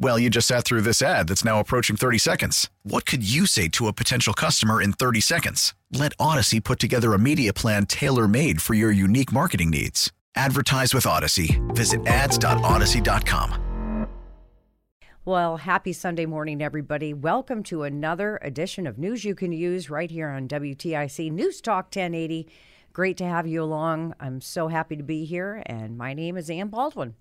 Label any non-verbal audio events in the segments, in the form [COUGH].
Well, you just sat through this ad that's now approaching 30 seconds. What could you say to a potential customer in 30 seconds? Let Audacy put together a media plan tailor made for your unique marketing needs. Advertise with Audacy. Visit ads.audacy.com. Well, happy Sunday morning, everybody. Welcome to another edition of News You Can Use right here on WTIC News Talk 1080. Great to have you along. I'm so happy to be here, and my name is Ann Baldwin.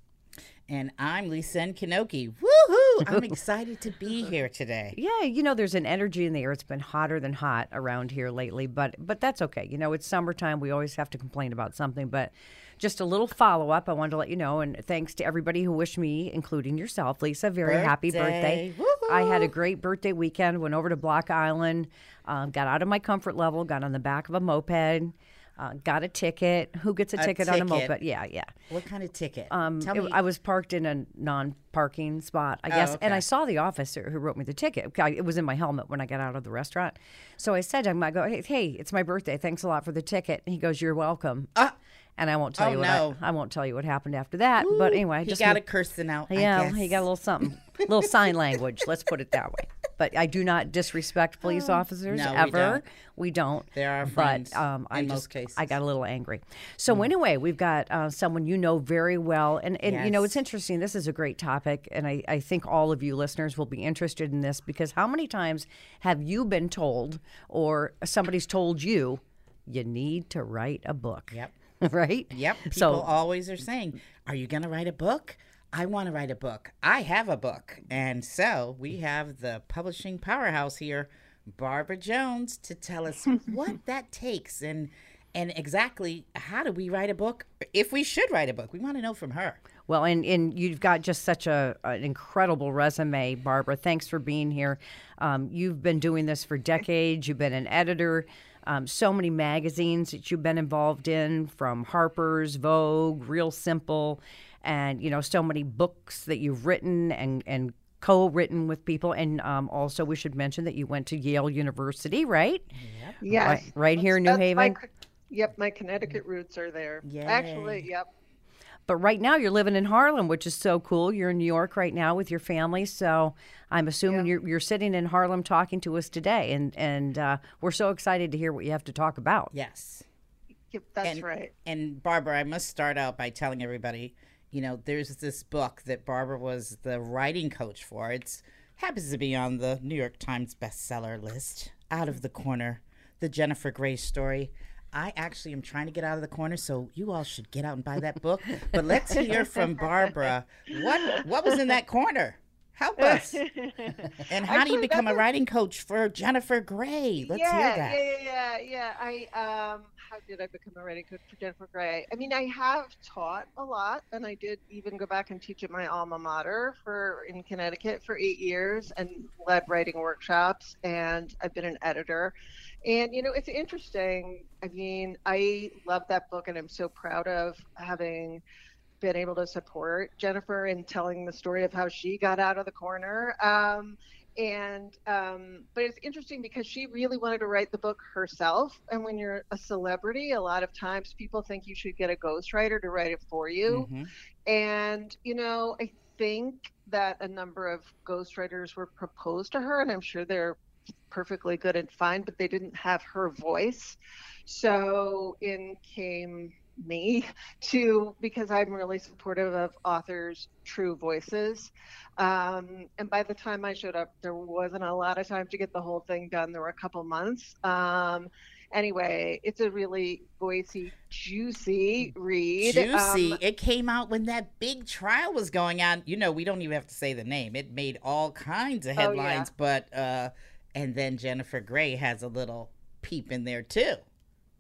And I'm Lisa Kanoki. Woohoo! I'm [LAUGHS] excited to be here today. Yeah, you know, there's an energy in the air. It's been hotter than hot around here lately, but but that's okay. You know, it's summertime. We always have to complain about something, but just a little follow up. I wanted to let you know, and thanks to everybody who wished me, including yourself, Lisa, very birthday. happy birthday. Woo-hoo. I had a great birthday weekend. Went over to Block Island, um, got out of my comfort level, got on the back of a moped. Uh, got a ticket. Who gets a, A ticket, on a ticket. moped? Yeah, yeah. What kind of ticket? Um, Tell it- me. I was parked in a non-parking spot, I Oh, guess, and I saw the officer who wrote me the ticket. I- It was in my helmet when I got out of the restaurant. So I said to him, "I go, hey, hey, it's my birthday. Thanks a lot for the ticket." And he goes, "You're welcome." Ah. and I won't tell Oh, you what no. I, I won't tell you what happened after that. but anyway, I he just got a cursing out. I yeah, he got a little something, little sign [LAUGHS] language. Let's put it that way. But I do not disrespect police officers Oh, No, we ever. don't. We don't. They're our but, friends um, I in just, most cases. I got a little angry. So anyway, we've got uh, someone you know very well, and and you know it's interesting. This is a great topic, and I I think all of you listeners will be interested in this because how many times have you been told, or somebody's told you, you need to write a book? Yep. [LAUGHS] right. Yep. People So always are saying, "Are you going to write a book?" I want to write a book. I have a book, and so we have the publishing powerhouse here, Barbara Jones, to tell us what [LAUGHS] that takes and and exactly how do we write a book if we should write a book. We want to know from her. Well, and, and you've got just such a an incredible resume, Barbara. Thanks for being here. Um, you've been doing this for decades. You've been an editor. Um, so many magazines that you've been involved in, from Harper's, Vogue, Real Simple, and you know so many books that you've written and and co-written with people. And um, also, we should mention that you went to Yale University, right? Yes. Right, right here in New That's my Haven. yep, my Connecticut roots are there. Yay. Actually, yep. But right now you're living in Harlem, which is so cool. You're in New York right now with your family, so I'm assuming Yeah. you're you're sitting in Harlem talking to us today, and and uh, we're so excited to hear what you have to talk about. Yes. Yep, that's and, right. And Barbara, I must start out by telling everybody, you know, there's this book that Barbara was the writing coach for. It's happens to be on the New York Times bestseller list. Out of the corner, the Jennifer Grey story. I actually am trying to get out of the corner, so you all should get out and buy that book. But let's hear from Barbara. What what was in that corner? Help us. [LAUGHS] And how do you become a a- writing coach for Jennifer Grey? Let's yeah, hear that. yeah, yeah, yeah, yeah. I um, how did I become a writing coach for Jennifer Grey? I mean, I have taught a lot, and I did even go back and teach at my alma mater for in Connecticut for eight years, and led writing workshops, and I've been an editor. And you know, it's interesting. I mean, I love that book, and I'm so proud of having been able to support Jennifer in telling the story of how she got out of the corner. Um, and um, but it's interesting because she really wanted to write the book herself. And when you're a celebrity, a lot of times people think you should get a ghostwriter to write it for you. Mhm. And you know, I think that a number of ghostwriters were proposed to her, and I'm sure they're perfectly good and fine, but they didn't have her voice. So in came me to because I'm really supportive of authors' true voices. Um, and by the time I showed up, there wasn't a lot of time to get the whole thing done. There were a couple months. Um, Anyway, it's a really voicey, juicy read. Juicy. Um, it came out when that big trial was going on. You know, we don't even have to say the name. It made all kinds of Oh, yeah. headlines, but uh and then Jennifer Grey has a little peep in there too.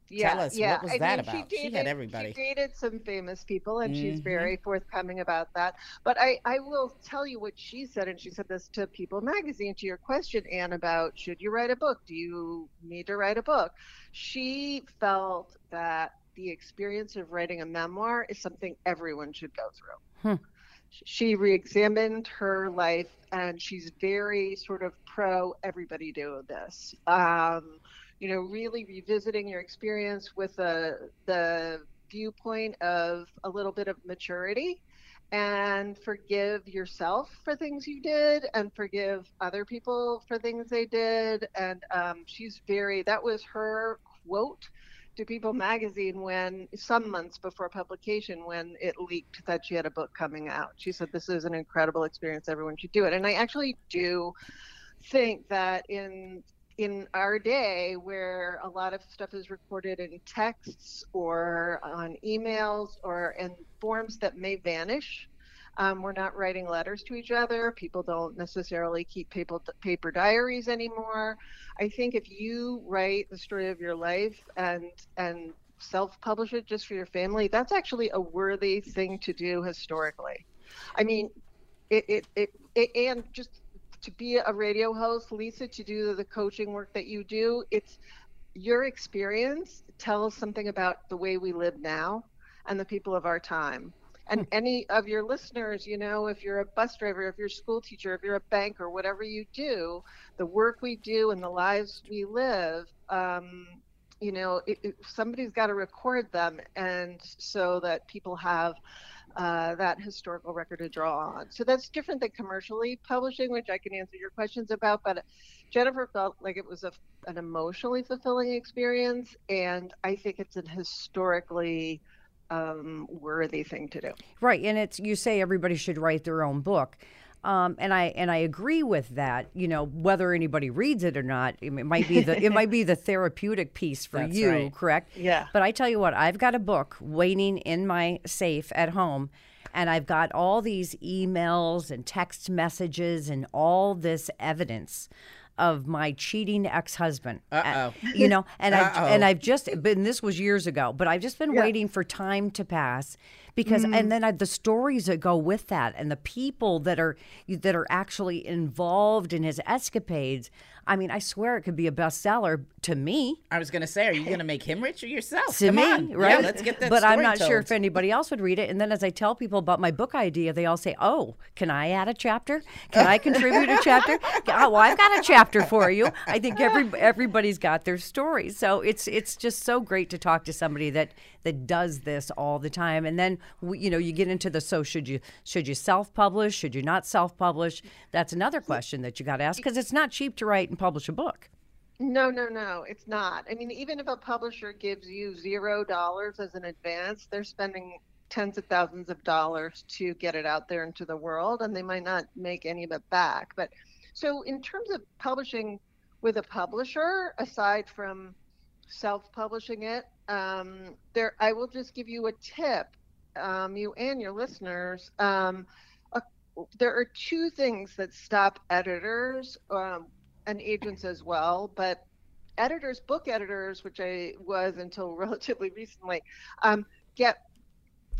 Yeah, Tell us, yeah. what was I that mean, about? She, She had dated, everybody. She dated some famous people, and she's Mhm. very forthcoming about that. But I, I will tell you what she said, and she said this to People Magazine. To your question, Ann, about should you write a book? Do you need to write a book? She felt that the experience of writing a memoir is something everyone should go through. Hmm. She re-examined her life, and she's very sort of pro everybody do this. Um, you know, really revisiting your experience with the the viewpoint of a little bit of maturity and forgive yourself for things you did and forgive other people for things they did. And um, she's very, that was her quote to People magazine when some months before publication when it leaked that she had a book coming out. She said, This is an incredible experience. Everyone should do it. And I actually do think that in in our day where a lot of stuff is recorded in texts or on emails or in forms that may vanish um, we're not writing letters to each other. People don't necessarily keep paper, paper diaries anymore. I think if you write the story of your life and and self-publish it just for your family that's actually a worthy thing to do historically. I mean it, it, it, it and just to be a radio host, Lisa, to do the coaching work that you do, it's your experience tells something about the way we live now and the people of our time. And any of your listeners, you know, if you're a bus driver, if you're a school teacher, if you're a banker, whatever you do, the work we do and the lives we live, um, you know, it, it, somebody's got to record them, and so that people have uh, that historical record to draw on. So that's different than commercially publishing, which I can answer your questions about. But Jennifer felt like it was a, an emotionally fulfilling experience, and I think it's an historically um, worthy thing to do. Right, and it's you say everybody should write their own book. Um, and I and I agree with that. You know, whether anybody reads it or not, it might be the it might be the [LAUGHS] therapeutic piece for That's you, right. correct? Yeah. But I tell you what, I've got a book waiting in my safe at home, and I've got all these emails and text messages and all this evidence of my cheating ex-husband. Uh-oh. You know, and I Uh-oh. and I've just been this was years ago, but I've just been waiting for time to pass because mm-hmm. and then I, the stories that go with that and the people that are that are actually involved in his escapades. I mean, I swear it could be a bestseller to me. I was gonna say, are you gonna make him rich or yourself? To Come me, on. right? Yeah, let's get that. But I'm not sure if anybody else would read it. And then as I tell people about my book idea, they all say, "Oh, can I add a chapter? Can I contribute a chapter? Oh, well, I've got a chapter for you." I think every everybody's got their story, so it's it's just so great to talk to somebody that that does this all the time. And then you know you get into the so should you should you self publish? Should you not self publish? That's another question that you got to ask because it's not cheap to write and publish a book. No, no, no, it's not. I mean, even if a publisher gives you zero dollars as an advance, they're spending tens of thousands of dollars to get it out there into the world, and they might not make any of it back. But so, in terms of publishing with a publisher, aside from self-publishing it, um, there, I will just give you a tip, um, you and your listeners. Um, there are two things that stop editors um, and agents as well, but editors, book editors, which I was until [LAUGHS] relatively recently, um, get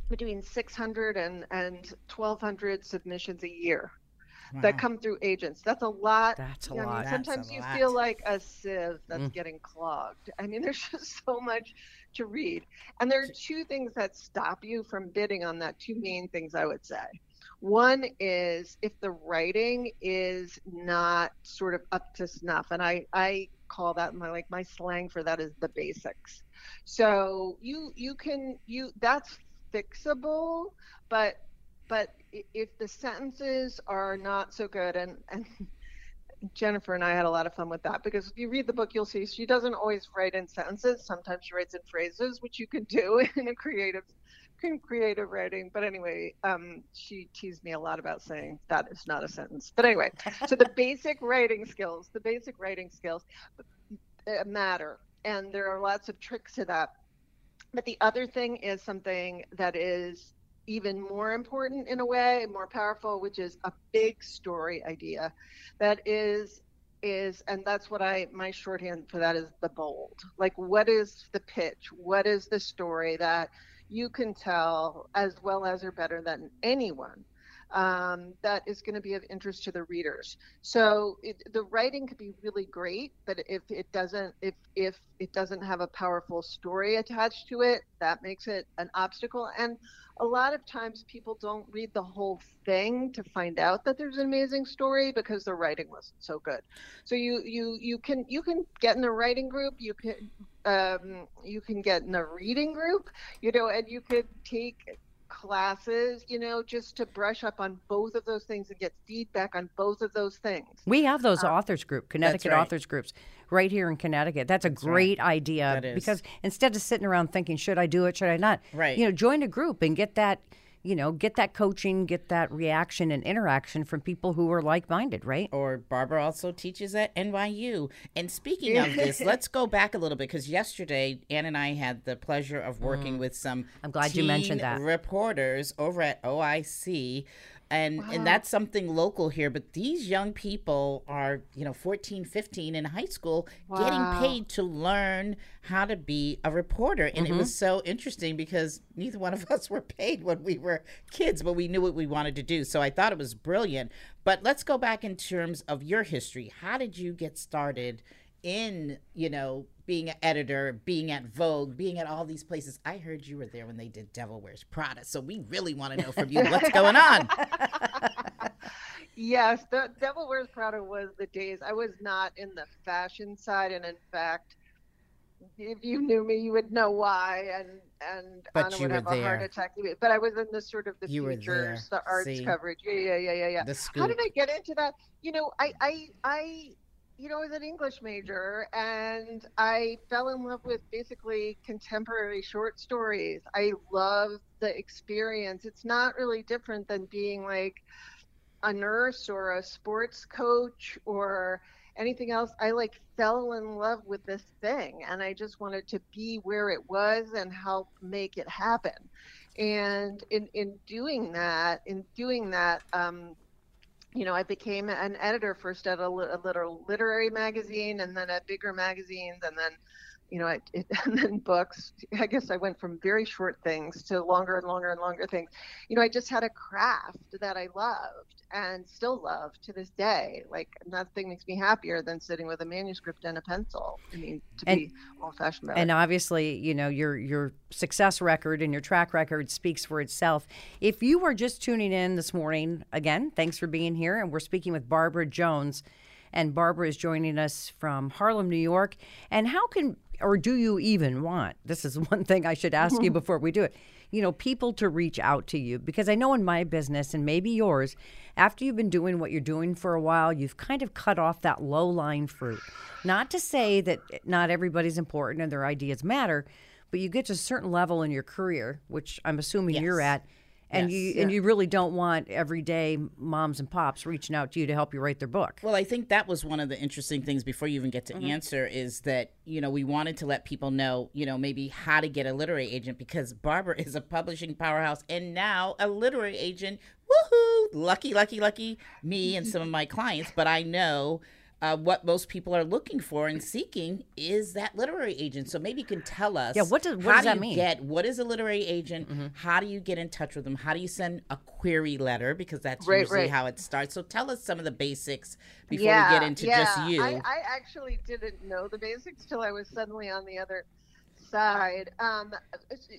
between 600 and, and 1200 submissions a year that come through agents. That's a lot. That's a I mean, lot. That's a sometimes you lot. feel like a sieve that's getting clogged. I mean, [LAUGHS] there's just so much to read. And there are two things that stop you from bidding on that, two main things I would say. One is if the writing is not sort of up to snuff, and I I call that my like my slang for that is the basics. So you you can you that's fixable, but but if the sentences are not so good and and [LAUGHS] Jennifer and I had a lot of fun with that because if you read the book, you'll see she doesn't always write in sentences. Sometimes she writes in phrases, which you can do [LAUGHS] in a creative, in creative writing. But anyway, um, she teased me a lot about saying that is not a sentence. But anyway, so the [LAUGHS] basic writing skills, the basic writing skills uh, matter. and there are lots of tricks to that. But the other thing is something that is even more important in a way, more powerful, which is a big story idea that is is and that's what I my shorthand for that is the bold. Like what is the pitch? What is the story that you can tell as well as or better than anyone? um, that is going to be of interest to the readers. So it, the writing could be really great, but if it doesn't, if if it doesn't have a powerful story attached to it, that makes it an obstacle. And a lot of times people don't read the whole thing to find out that there's an amazing story because the writing wasn't so good. So you you you can you can get in a writing group, you can um, you can get in a reading group, you know, and you could take classes, you know, just to brush up on both of those things and get feedback on both of those things. We have those um, authors group, Connecticut right. authors groups, right here in Connecticut. That's a that's great right. idea because instead of sitting around thinking, should I do it, should I not? Right. You know, join a group and get that you know, get that coaching, get that reaction and interaction from people who are like minded, right? Or Barbara also teaches at NYU. And speaking of this, [LAUGHS] let's go back a little bit because yesterday Ann and I had the pleasure of working mm. with some I'm glad you mentioned that. reporters over at OIC and wow. and that's something local here but these young people are you know 14 15 in high school wow. getting paid to learn how to be a reporter and mm-hmm. it was so interesting because neither one of [LAUGHS] us were paid when we were kids but we knew what we wanted to do so i thought it was brilliant but let's go back in terms of your history how did you get started in you know being an editor, being at Vogue, being at all these places. I heard you were there when they did Devil Wears Prada. So we really want to know from you what's going on. [LAUGHS] yes, the Devil Wears Prada was the days. I was not in the fashion side, and in fact, if you knew me, you would know why. And and but Anna would have there. a heart attack. But I was in the sort of the you futures, the arts See? coverage. Yeah, yeah, yeah, yeah, yeah. How did I get into that? You know, I I I you know, I was an English major and I fell in love with basically contemporary short stories. I love the experience. It's not really different than being like a nurse or a sports coach or anything else. I like fell in love with this thing and I just wanted to be where it was and help make it happen. And in, in doing that, in doing that, um, you know, I became an editor first at a, a little literary magazine and then at bigger magazines and then, you know, it, it, [LAUGHS] and then books. I guess I went from very short things to longer and longer and longer things. You know, I just had a craft that I loved and still love to this day. Like nothing makes me happier than sitting with a manuscript and a pencil. I mean, to and, be old fashioned And obviously, you know, your your success record and your track record speaks for itself. If you are just tuning in this morning, again, thanks for being here. And we're speaking with Barbara Jones. And Barbara is joining us from Harlem, New York. And how can or do you even want? This is [LAUGHS] one thing I should ask you [LAUGHS] before we do it you know, people to reach out to you because I know in my business and maybe yours, after you've been doing what you're doing for a while, you've kind of cut off that low line fruit. Not to say that not everybody's important and their ideas matter, but you get to a certain level in your career, which I'm assuming yes. you're at, and yes, you yeah. and you really don't want everyday moms and pops reaching out to you to help you write their book. Well, I think that was one of the interesting things before you even get to mm-hmm. answer is that you know we wanted to let people know you know maybe how to get a literary agent because Barbara [LAUGHS] is a publishing powerhouse and now a literary agent. Woohoo! Lucky, lucky, lucky me and some of my clients, but I know uh, what most people are looking for and seeking is that literary agent. So maybe you can tell us. Yeah, what does, what does do that mean? Get what is a literary agent? Mm-hmm. How do you get in touch with them? How do you send a query letter? Because that's right, usually right. how it starts. So tell us some of the basics before yeah, we get into yeah. just you. I, I actually didn't know the basics till I was suddenly on the other side. Um,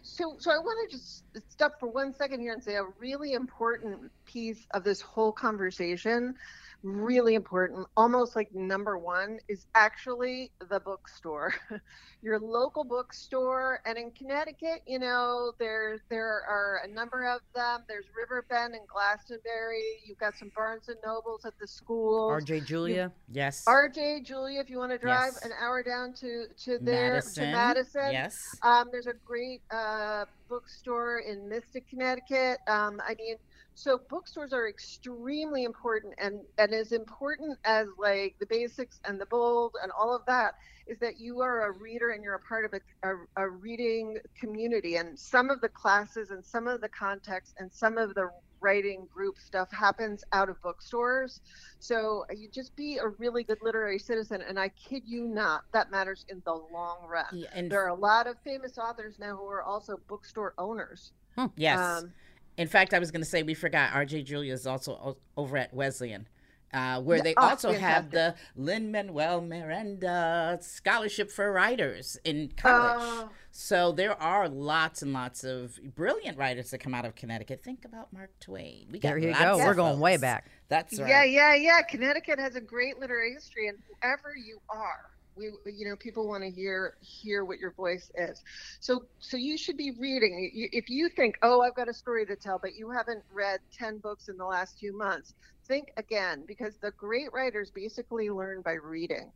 so, so I want to just stop for one second here and say a really important piece of this whole conversation really important, almost like number one, is actually the bookstore. [LAUGHS] Your local bookstore, and in Connecticut, you know, there there are a number of them. There's Riverbend and Glastonbury. You've got some Barnes and Nobles at the school. R.J. Julia, you, yes. R.J. Julia, if you want to drive yes. an hour down to to there Madison. to Madison. Yes. Um, there's a great uh, bookstore in Mystic, Connecticut. Um, I mean So bookstores are extremely important, and and as important as like the basics and the bold and all of that is that you are a reader and you're a part of a, a, a reading community. And some of the classes and some of the context and some of the writing group stuff happens out of bookstores. So you just be a really good literary citizen. And I kid you not, that matters in the long run. Yeah, and- there are a lot of famous authors now who are also bookstore owners. Yes. Um, In fact, I was going to say we forgot R.J. Julia is also o- over at Wesleyan, uh, where they oh, also have the Lin Manuel Miranda Scholarship for Writers in college. Oh. so there are lots and lots of brilliant writers that come out of Connecticut. Think about Mark Twain. We got There you lots go. of We're going way back. That's right. Yeah, yeah, yeah. Connecticut has a great literary history, and whoever you are, we, you know, people want to hear hear what your voice is. So, so you should be reading. If you think, oh, I've got a story to tell, but you haven't read ten books in the last few months, think again, because the great writers basically learn by reading,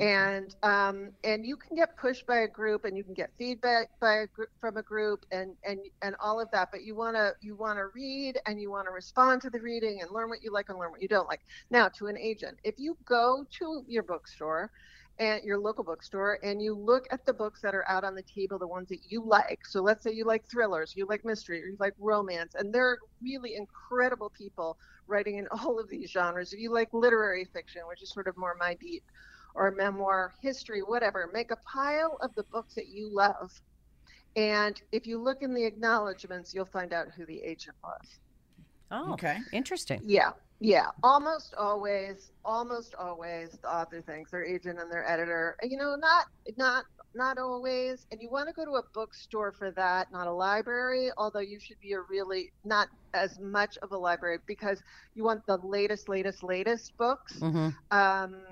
and um, and you can get pushed by a group, and you can get feedback by a group from a group, and and and all of that. But you wanna you wanna read, and you wanna respond to the reading, and learn what you like and learn what you don't like. Now, to an agent, if you go to your bookstore and your local bookstore and you look at the books that are out on the table, the ones that you like. So let's say you like thrillers, you like mystery, or you like romance, and there are really incredible people writing in [LAUGHS] all of these genres. If you like literary fiction, which is sort of more my beat, or memoir, history, whatever, make a pile of the books that you love. And if you look in the acknowledgments, you'll find out who the agent was. Oh, Okay. Interesting. Yeah, yeah. Almost always, almost always, the author thanks their agent and their editor. You know, not not not always. And you want to go to a bookstore for that, not a library. Although you should be a really not as much of a library because you want the latest, latest, latest books. hmm Um,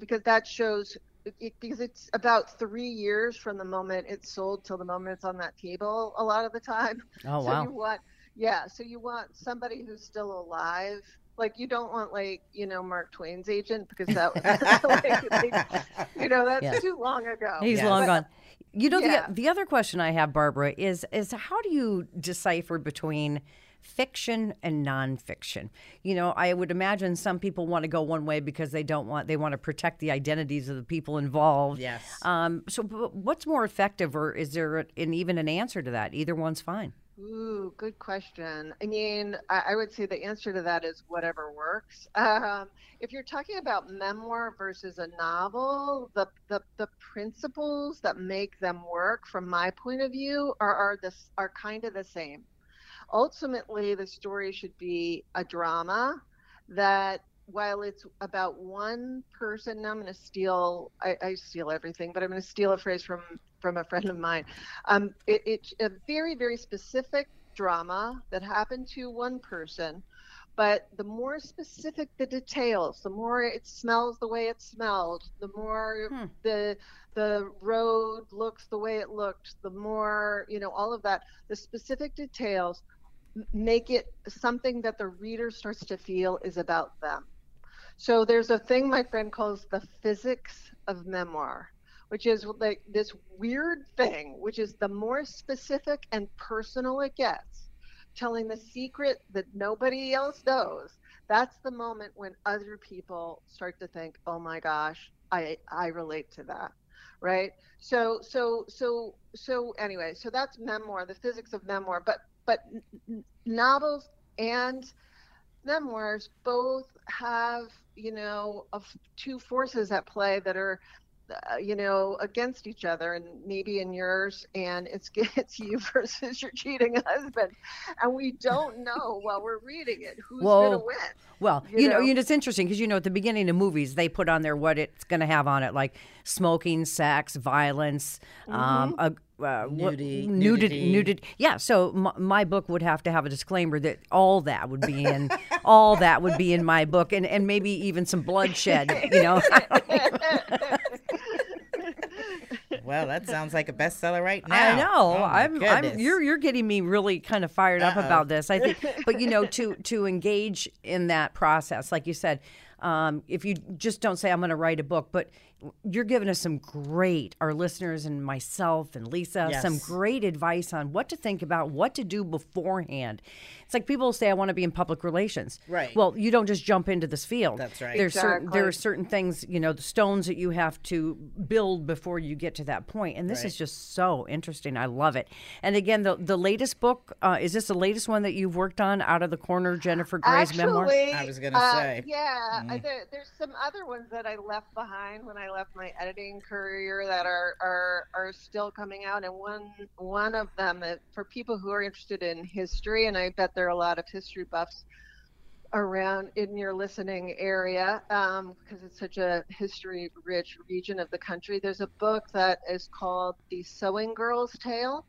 because that shows. It, because it's about three years from the moment it's sold till the moment it's on that table a lot of the time Oh, so wow. you want, yeah. So you want somebody who's still alive. Like you don't want like you know Mark Twain's agent because that was [LAUGHS] like, [LAUGHS] like, you know that's Yeah. too long ago. He's Yes. long gone. You know, Yeah. the, the other question I have, Barbara, is is how do you decipher between fiction and nonfiction? You know, I would imagine some people want to go one way because they don't want they want to protect the identities of the people involved. Yes. Um, so, b- what's more effective, or is there an, even an answer to that? Either one's fine. Ooh, good question. I mean, I, I would say the answer to that is whatever works. [LAUGHS] Um, if you're talking about memoir versus a novel, the, the the principles that make them work, from my point of view, are are this are kind of the same. Ultimately, the story should be a drama that while it's about one person, I'm going to steal, I, I steal everything, but I'm going to steal a phrase from from a friend of mine. Um, it, it's a very, very specific drama that happened to one person, but the more specific the details, the more it smells the way it smelled, the more Hmm. the the road looks the way it looked, the more you know all of that. The specific details make it something that the reader starts to feel is about them. So there's a thing my friend calls the physics of memoir, which is like this weird thing, which is the more specific and personal it gets, telling the secret that nobody else knows. That's the moment when other people start to think, "Oh my gosh, I I relate to that." Right? So so so so anyway, so that's memoir, the physics of memoir, but but novels and memoirs both have you know of two forces at play that are uh, you know against each other and maybe in yours and it's [LAUGHS] it's you versus your cheating husband and we don't know while we're reading it who's Whoa. going to win Well, You you, know, know? you know, it's interesting because you know at the beginning of movies they put on there what it's going to have on it, like smoking, sex, violence, um, a, uh, Nudity, nudity, nudity. nudity. Yeah, so my, my book would have to have a disclaimer that all that would be in all that would be in my book, and and maybe even some bloodshed. You know, [LAUGHS] [LAUGHS] Well, that sounds like a bestseller right now. I know. Oh, I'm, I'm. You're, you're getting me really kind of fired up Uh-oh. about this. I think, [LAUGHS] but you know, to to engage in that process, like you said, um, if you just don't say I'm going to write a book, but you're giving us some great, our listeners and myself and Lisa, some great advice on what to think about, what to do beforehand. It's like people say, I want to be in public relations. Right. Well, you don't just jump into this field. That's right. There's certain there are certain things, you know, the stones that you have to build before you get to that point. And this is just so interesting. I love it. And again, the the latest book uh, is this the latest one that you've worked on? Out of the corner, Jennifer Grey's Actually, memoir. I was gonna uh, say. Yeah, I- there, there's some other ones that I left behind when I left my editing career that are are, are still coming out, and one one of them that for people who are interested in history, and I bet there are a lot of history buffs around in your listening area um, because it's such a history rich region of the country. There's a book that is called The Sewing Girl's Tale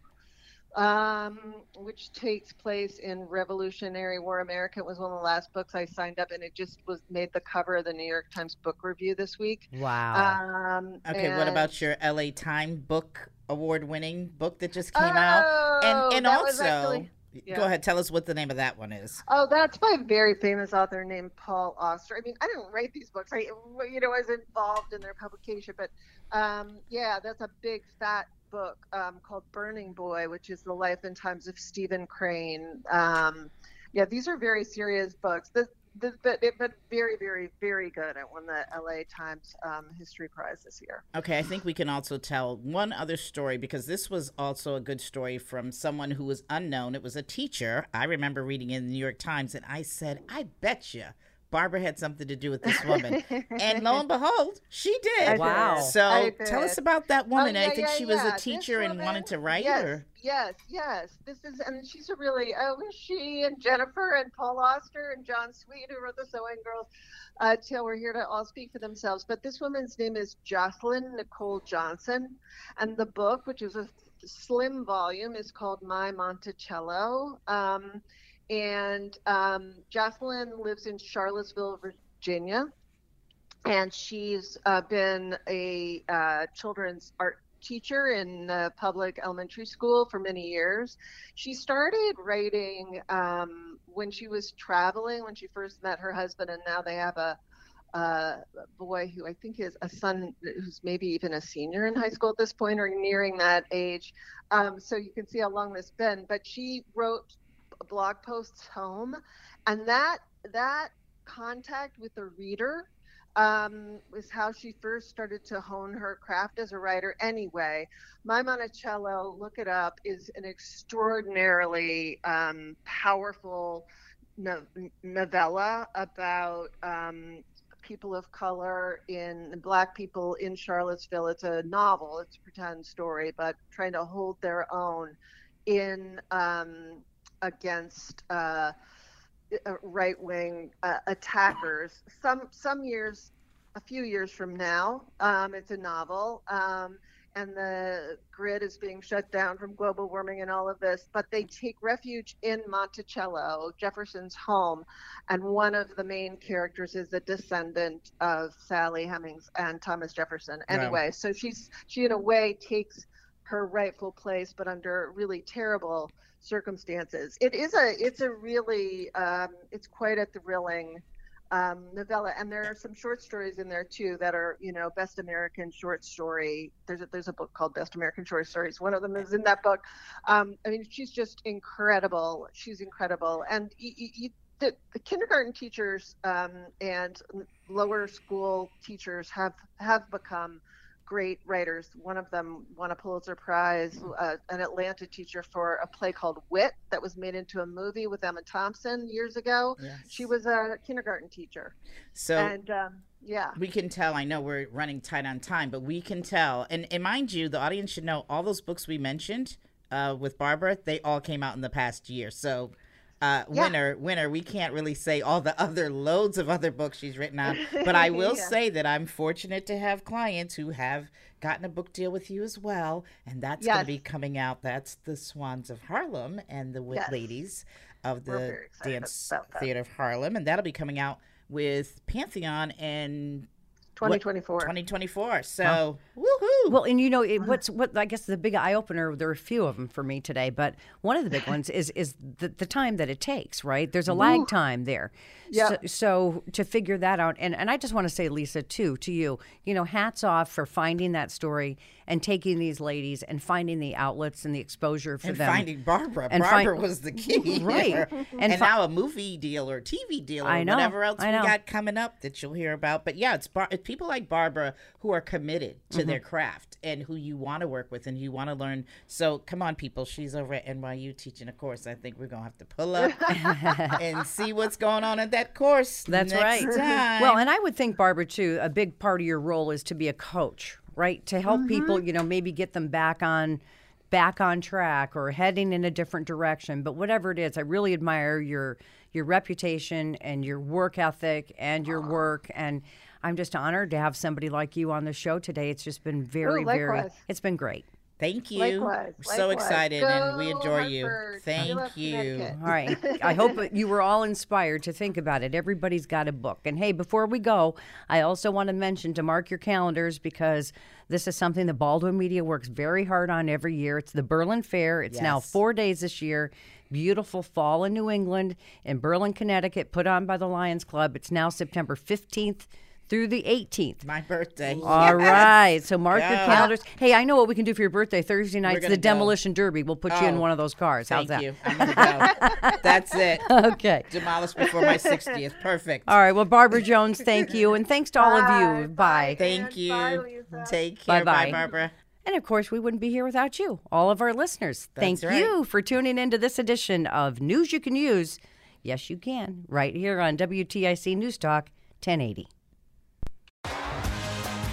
um, which takes place in Revolutionary War America. It was one of the last books I signed up, and it just was made the cover of the New York Times Book Review this week. Wow. Um, Okay, what about your LA Time book award winning book that just came out? Oh, And and that was also actually- go ahead, tell us what the name of that one is. Oh, that's by a very famous author named Paul Auster. I mean, I didn't write these books. I, you know, I was involved in their publication, but um, yeah, that's a big fat book um, called Burning Boy, which is the life and times of Stephen Crane. Um, yeah, these are very serious books. This, this, but, but very, very, very good. It won the LA Times um, History Prize this year. Okay, I think we can also tell one other story because this was also a good story from someone who was unknown. It was a teacher. I remember reading in the New York Times, and I said, I bet you Barbara had something to do with this woman. and lo and [LAUGHS] behold, she did. I Wow. did. So I tell us about that Oh, woman. I think yeah, she was yeah. a This teacher and wanted to write. Yes, Or yes, yes. This is, and she's a really, oh, she and Jennifer and Paul Auster and John Sweet, who wrote the Sewing Girls uh, Tale, were here to all speak for themselves. But this woman's name is Jocelyn Nicole Johnson, and the book, which is a slim volume, is called My Monticello. Um, and um, Jocelyn lives in Charlottesville, Virginia and she's uh, been a uh, children's art teacher in uh, public elementary school for many years. She started writing um, when she was traveling, when she first met her husband, and now they have a, a boy who I think is a son who's maybe even a senior in high school at this point or nearing that age. Um, so you can see how long this has been. But she wrote blog posts home, and that that contact with the reader um, was how she first started to hone her craft as a writer. Anyway, My Monticello, look it up, is an extraordinarily um, powerful no- novella about um, people of color in black people in Charlottesville. It's a novel, it's a pretend story, but trying to hold their own in um, against. Uh, right wing uh, attackers. Some some years, a few years from now, um, it's a novel, um, and the grid is being shut down from global warming and all of this. But they take refuge in Monticello, Jefferson's home, and one of the main characters is a descendant of Sally Hemings and Thomas Jefferson. Wow. Anyway, so she's she in a way takes her rightful place, but under really terrible circumstances. It is a it's a really um, it's quite a thrilling um, novella, and there are some short stories in there too that are you know best American short story. There's a, there's a book called Best American Short Stories. One of them is in that book. Um, I mean, she's just incredible. She's incredible, and y- y- y- the, the kindergarten teachers um, and lower school teachers have have become great writers. One of them won a Pulitzer Prize, uh, an Atlanta teacher for a play called Wit that was made into a movie with Emma Thompson years ago. Yes. She was a kindergarten teacher. so and um, yeah. we can tell. I know we're running tight on time, but we can tell. And, and mind you, the audience should know all those books we mentioned uh, with Barbara. They all came out in the past year. So. Uh, Yeah. winner, winner. We can't really say all the [LAUGHS] other loads of other books she's written on, [LAUGHS] but I will Yeah. say that I'm fortunate to have clients who have gotten a book deal with you as well, and that's going to be coming out. That's the Swans of Harlem and the Wit Yes. Ladies of the Dance. Theater of Harlem, and that'll be coming out with Pantheon and 2024. 2024. So, woohoo. Well, and you know it, what's what I guess the big eye opener. There are a few of them for me today, but one of the big [LAUGHS] ones is is the, the time that it takes. Right, there's a lag time there. Yeah. So, so to figure that out, and and I just want to say, Lisa, too, to you, you know, hats off for finding that story and taking these ladies and finding the outlets and the exposure for and them. finding Barbara. And Barbara find- was the key. [LAUGHS] Right. And And, now a movie deal or TV deal or know, whatever else I we know. got coming up that you'll hear about. But yeah, it's, bar- it's people like Barbara who are committed to their Mm-hmm. craft and who you want to work with and you want to learn. So come on, people. She's over at NYU teaching a course. I think we're going to have to pull up [LAUGHS] and see what's going on at that course. That's right. Time. Well, and I would think, Barbara, too, a big part of your role is to be a coach, right? To help mm-hmm. people, you know, maybe get them back on back on track or heading in a different direction. But whatever it is, I really admire your your reputation and your work ethic and your work and I'm just honored to have somebody like you on the show today. It's just been oh, very, very it's been great. Thank you. Likewise, We're so likewise. excited and we Go adore you. Thank you. All right. [LAUGHS] I hope you were all inspired to think about it. Everybody's got a book. And hey, before we go, I also want to mention to mark your calendars because this is something that Baldwin Media works very hard on every year. It's the Berlin Fair. It's now four days this year. Beautiful fall in New England in Berlin, Connecticut, put on by the Lions Club. It's now September 15th through the 18th. My birthday. All right, so mark your calendars. Hey, I know what we can do for your birthday. Thursday night's gonna the go. demolition derby. We'll put you in oh, one of those cars. How's Thank that? you. I'm go. [LAUGHS] That's it. Okay. Demolished before my 60th. Perfect. All right. Well, Barbara Jones, thank you. And thanks to all of you. Bye. Thank you. Bye, Lisa. Take care. Bye-bye. Bye, Barbara. And of course, we wouldn't be here without you, all of our listeners. Thank right. you for tuning into this edition of News You Can Use. Yes, you can, right here on WTIC News Talk 1080.